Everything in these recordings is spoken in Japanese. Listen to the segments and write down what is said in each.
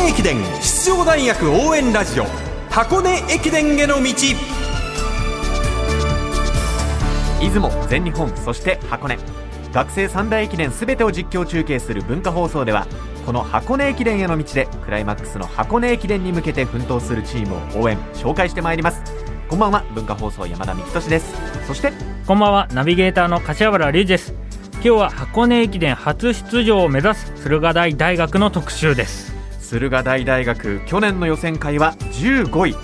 根駅伝出場大学応援ラジオ箱根駅伝への道。出雲全日本そして箱根。学生三大駅伝すべてを実況中継する文化放送ではこの箱根駅伝への道でクライマックスの箱根駅伝に向けて奮闘するチームを応援紹介してまいります。こんばんは文化放送山田美俊です。そしてこんばんはナビゲーターの柏原隆二です。今日は箱根駅伝初出場を目指す駿河台大学の特集です駿河台大学去年の予選会は15位、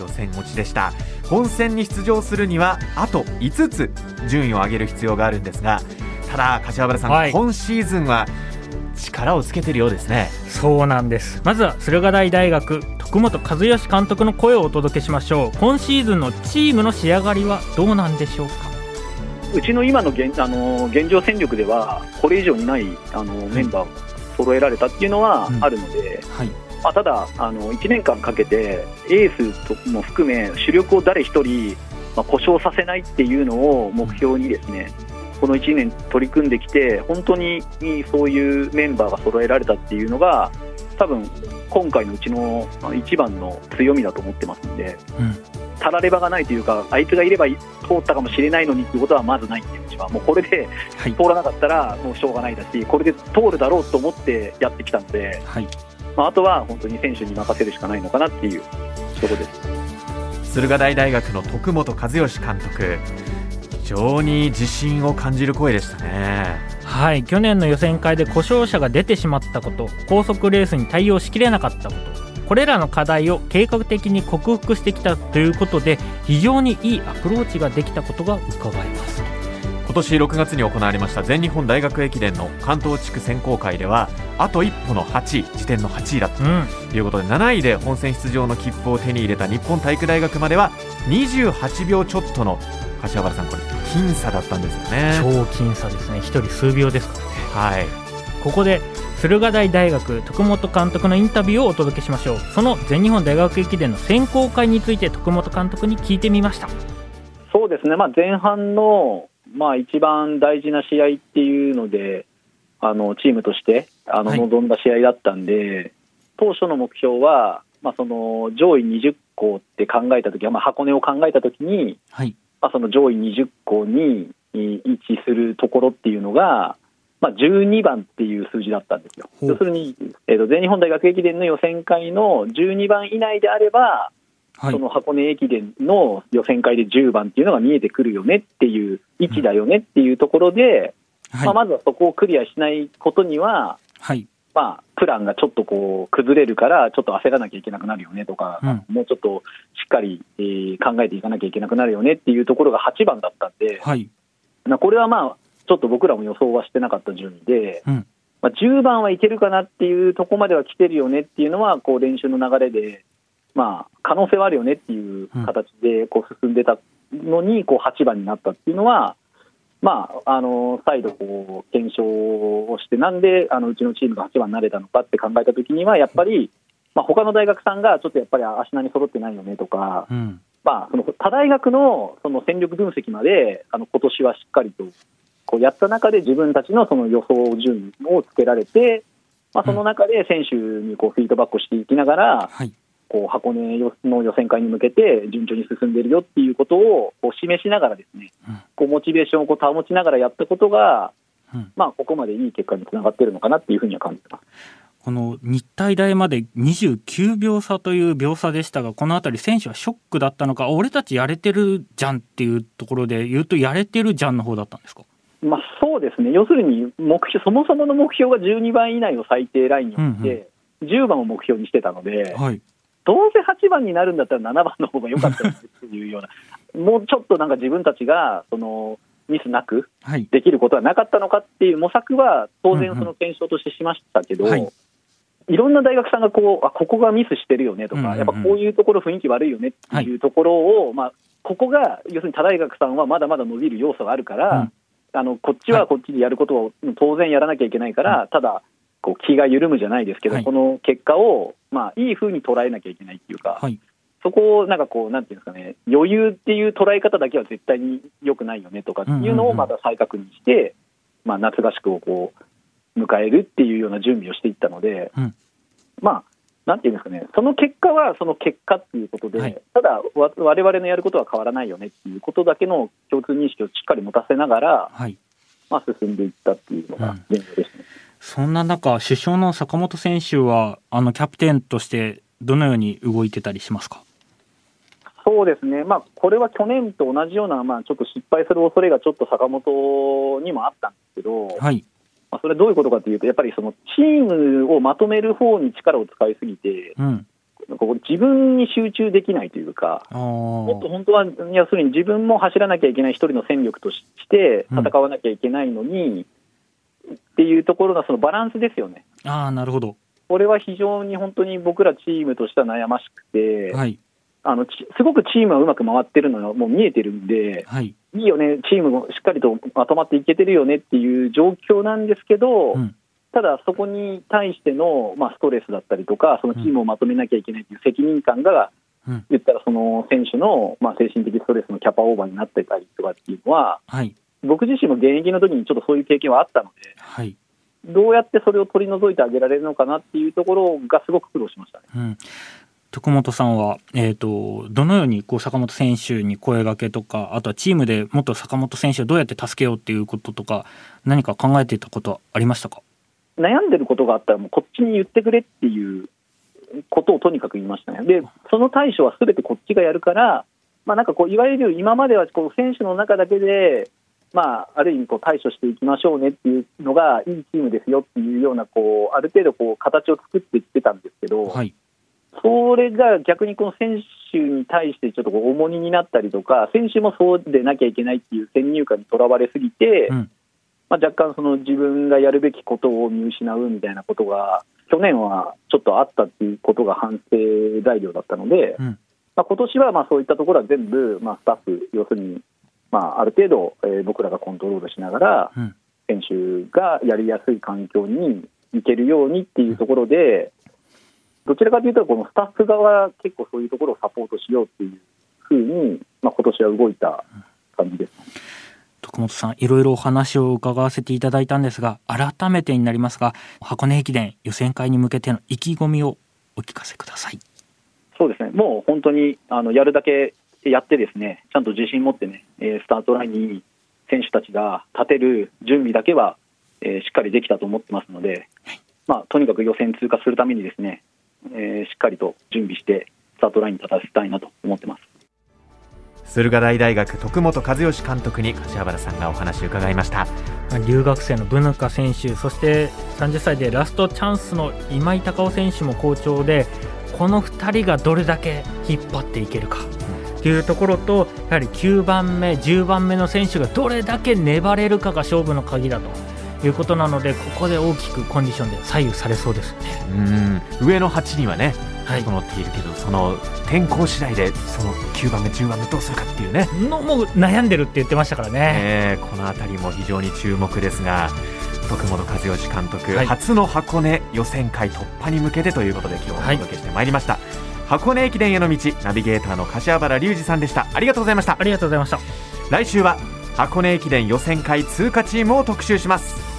予選落ちでした。本戦に出場するにはあと5つ順位を上げる必要があるんですがただ柏原さん、はい。今シーズンは力をつけてるようですね。そうなんです。まずは駿河台大学徳本和義監督の声をお届けしましょう。今シーズンのチームの仕上がりはどうなんでしょうか？うちの今の現あの現状戦力では、これ以上にないあのメンバーを揃えられたっていうのはうん。あるので、はい。まあ、ただあの、1年間かけて、エースとも含め、主力を誰一人、まあ、故障させないっていうのを目標にですね、この1年取り組んできて、本当にそういうメンバーが揃えられたっていうのが、多分今回のうちの一番の強みだと思ってますんで。うん。たらればがないというか、あいつがいれば通ったかもしれないのにっていうことはまずないっていうは、もうこれではい。通らなかったらもうしょうがないだし、これで通るだろうと思ってやってきたので、はい。まあ、あとは本当に選手に任せるしかないのかなっていうところです。駿河台大学の徳本和義監督。非常に自信を感じる声でしたね。はい。去年の予選会で故障者が出てしまったこと高速レースに対応しきれなかったことこれらの課題を計画的に克服してきたということで非常にいいアプローチができたことが伺えます。今年6月に行われました全日本大学駅伝の関東地区選考会ではあと一歩の8位時点の8位だということで7位で本戦出場の切符を手に入れた日本体育大学までは28秒ちょっとの柏原さんこれ僅差だったんですよね。超僅差ですね。一人数秒ですからね。はい。ここで駿河台大学徳本監督のインタビューをお届けしましょう。その全日本大学駅伝の選考会について徳本監督に聞いてみました。そうですね、まあ、前半の、まあ、一番大事な試合っていうので、あのチームとしてあのはい。望んだ試合だったんで、当初の目標は、まあ、その上位20校って考えたときは、まあ、箱根を考えたときに、はい。まあ、その上位20校にい位置するところっていうのが、まあ、12番っていう数字だったんですよ。要するに、えーと全日本大学駅伝の予選会の12番以内であれば、はい。その箱根駅伝の予選会で10番っていうのが見えてくるよねっていう位置だよねっていうところで、はい。まあ、まずはそこをクリアしないことには、はい。まあ、プランがちょっとこう崩れるから、ちょっと焦らなきゃいけなくなるよねとか、うん。もうちょっとしっかり、えー考えていかなきゃいけなくなるよねっていうところが8番だったんで、はい。まあ、これはまあ、ちょっと僕らも予想はしてなかった順位で、うん。まあ、10番はいけるかなっていうところまでは来てるよねっていうのは、こう練習の流れで、まあ、可能性はあるよねっていう形でこう進んでたのに、こう8番になったっていうのは、まあ、あの再度こう検証をして、なんであのうちのチームが8番になれたのかって考えたときには、やっぱり、まあ他の大学さんがちょっとやっぱり足並み揃ってないよねとか、うん。まあ、その他大学のその戦力分析まで、あの今年はしっかりとこうやった中で、自分たちのその予想順をつけられて、まあ、その中で選手にこうフィードバックをしていきながら、はい。こう箱根の予選会に向けて順調に進んでいるよっていうことをこう示しながら、ですねうん。こうモチベーションをこう保ちながらやったことが、うん。まあ、ここまでいい結果につながっているのかなっていうふうには感じてます。この日体大まで29秒差という秒差でしたがこの辺り選手はショックだったのか俺たちやれてるじゃんっていうところで言うとやれてるじゃんの方だったんですか？まあ、そうですね、要するに目標そもそもの目標が12番以内を最低ラインに置いて、10番を目標にしてたので、はい。どうせ8番になるんだったら7番の方が良かったっていうような、もうちょっとなんか自分たちがそのミスなくはい。できることはなかったのかっていう模索は、当然、その検証としてしましたけど、はい。いろんな大学さんがこうあここがミスしてるよねとか、やっぱこういうところ、雰囲気悪いよねっていうところを、まあ、ここが要するに他大学さんはまだまだ伸びる要素があるから、うんあのこっちはこっちでやることを当然やらなきゃいけないから、ただ、こう気が緩むじゃないですけど、はい。この結果を、まあ、いいふうに捉えなきゃいけないっていうか、はい。そこをなんかこう、なんていうんですかね、余裕っていう捉え方だけは絶対に良くないよねとかっていうのをまた再確認して、まあ、夏合宿をこう迎えるっていうような準備をしていったので、うん。まあ、なんていうんですかね、その結果はその結果っていうことで、はいただ、わ我々のやることは変わらないよねっていうことだけの共通認識をしっかり持たせながら、はい。まあ、進んでいったっていうのがうん現状ですね。そんな中、首相の坂本選手は、あの、キャプテンとして、どのように動いてたりしますか？そうですね、まあ、これは去年と同じような、まあ、ちょっと失敗する恐れがちょっと坂本にもあったんですけど、はい。まあ、それはどういうことかというと、やっぱりそのチームをまとめる方に力を使いすぎて、うん。こう自分に集中できないというか、あもっとー本当は、要するに自分も走らなきゃいけない一人の戦力として戦わなきゃいけないのに、っていうところのそのバランスですよね。あー、なるほど。これは非常に本当に僕らチームとしては悩ましくて、はい。あのちすごくチームはうまく回ってるのがもう見えてるんで、はい。いいよね、チームもしっかりとまとまっていけてるよねっていう状況なんですけど、うん。ただそこに対しての、まあ、ストレスだったりとか、そのチームをまとめなきゃいけないという責任感が、うん。言ったらその選手の、まあ、精神的ストレスのキャパオーバーになってたりとかっていうのは、はい。僕自身も現役の時にちょっとそういう経験はあったので、はい。どうやってそれを取り除いてあげられるのかなっていうところがすごく苦労しましたね。うん。徳本さんは、えっ、と、どのように、こう、坂本選手に声掛けとか、あとはチームでもっと坂本選手をどうやって助けようっていうこととか、何か考えていたことはありましたか？悩んでることがあったら、もうこっちに言ってくれっていうことをとにかく言いましたね。で、その対処はすべてこっちがやるから、まあ、なんかこう、いわゆる今まではこう選手の中だけで、まあ、ある意味こう対処していきましょうねっていうのがいいチームですよっていうようなこうある程度こう形を作っていってたんですけど、はい。それが逆にこの選手に対してちょっと重荷になったりとか、選手もそうでなきゃいけないっていう先入観にとらわれすぎて、うん。まあ、若干その自分がやるべきことを見失うみたいなことが、去年はちょっとあったっていうことが反省材料だったので、うん。まあ今年はまあそういったところは全部、まあ、スタッフ、要するに、まあ、ある程度、えー僕らがコントロールしながら、うん。選手がやりやすい環境に行けるようにっていうところで、どちらかというと、このスタッフ側は結構そういうところをサポートしようっていうふうに、まあ今年は動いた感じです。徳本さん、いろいろお話を伺わせていただいたんですが、改めてになりますが、箱根駅伝予選会に向けての意気込みをお聞かせください。そうですね、もう本当にあのやるだけやって、ですねちゃんと自信持ってね、えースタートラインに選手たちが立てる準備だけは、えーしっかりできたと思ってますので、まあ、とにかく予選通過するためにですね、えーしっかりと準備して、スタートラインに立たせたいなと思ってます。駿河台大学徳本和義監督に柏原さんがお話を伺いました留学生のブヌカ選手、そして30歳でラストチャンスの今井隆夫選手も好調で、この2人がどれだけ引っ張っていけるか。というところとやはり9番目、10番目の選手がどれだけ粘れるかが勝負の鍵だということなのでここで大きくコンディションで左右されそうですよね。うん。上の8人はねはい。整っているけどその天候次第でその9番目10番目どうするかっていうね。のもう悩んでるって言ってましたからね。えーこの辺りも非常に注目ですが徳本和義監督、はい。初の箱根予選会突破に向けてということで今日おはい。届けしてまいりました、箱根駅伝への道ナビゲーターの柏原隆二さんでした。ありがとうございました。ありがとうございました。来週は箱根駅伝予選会通過チームを特集します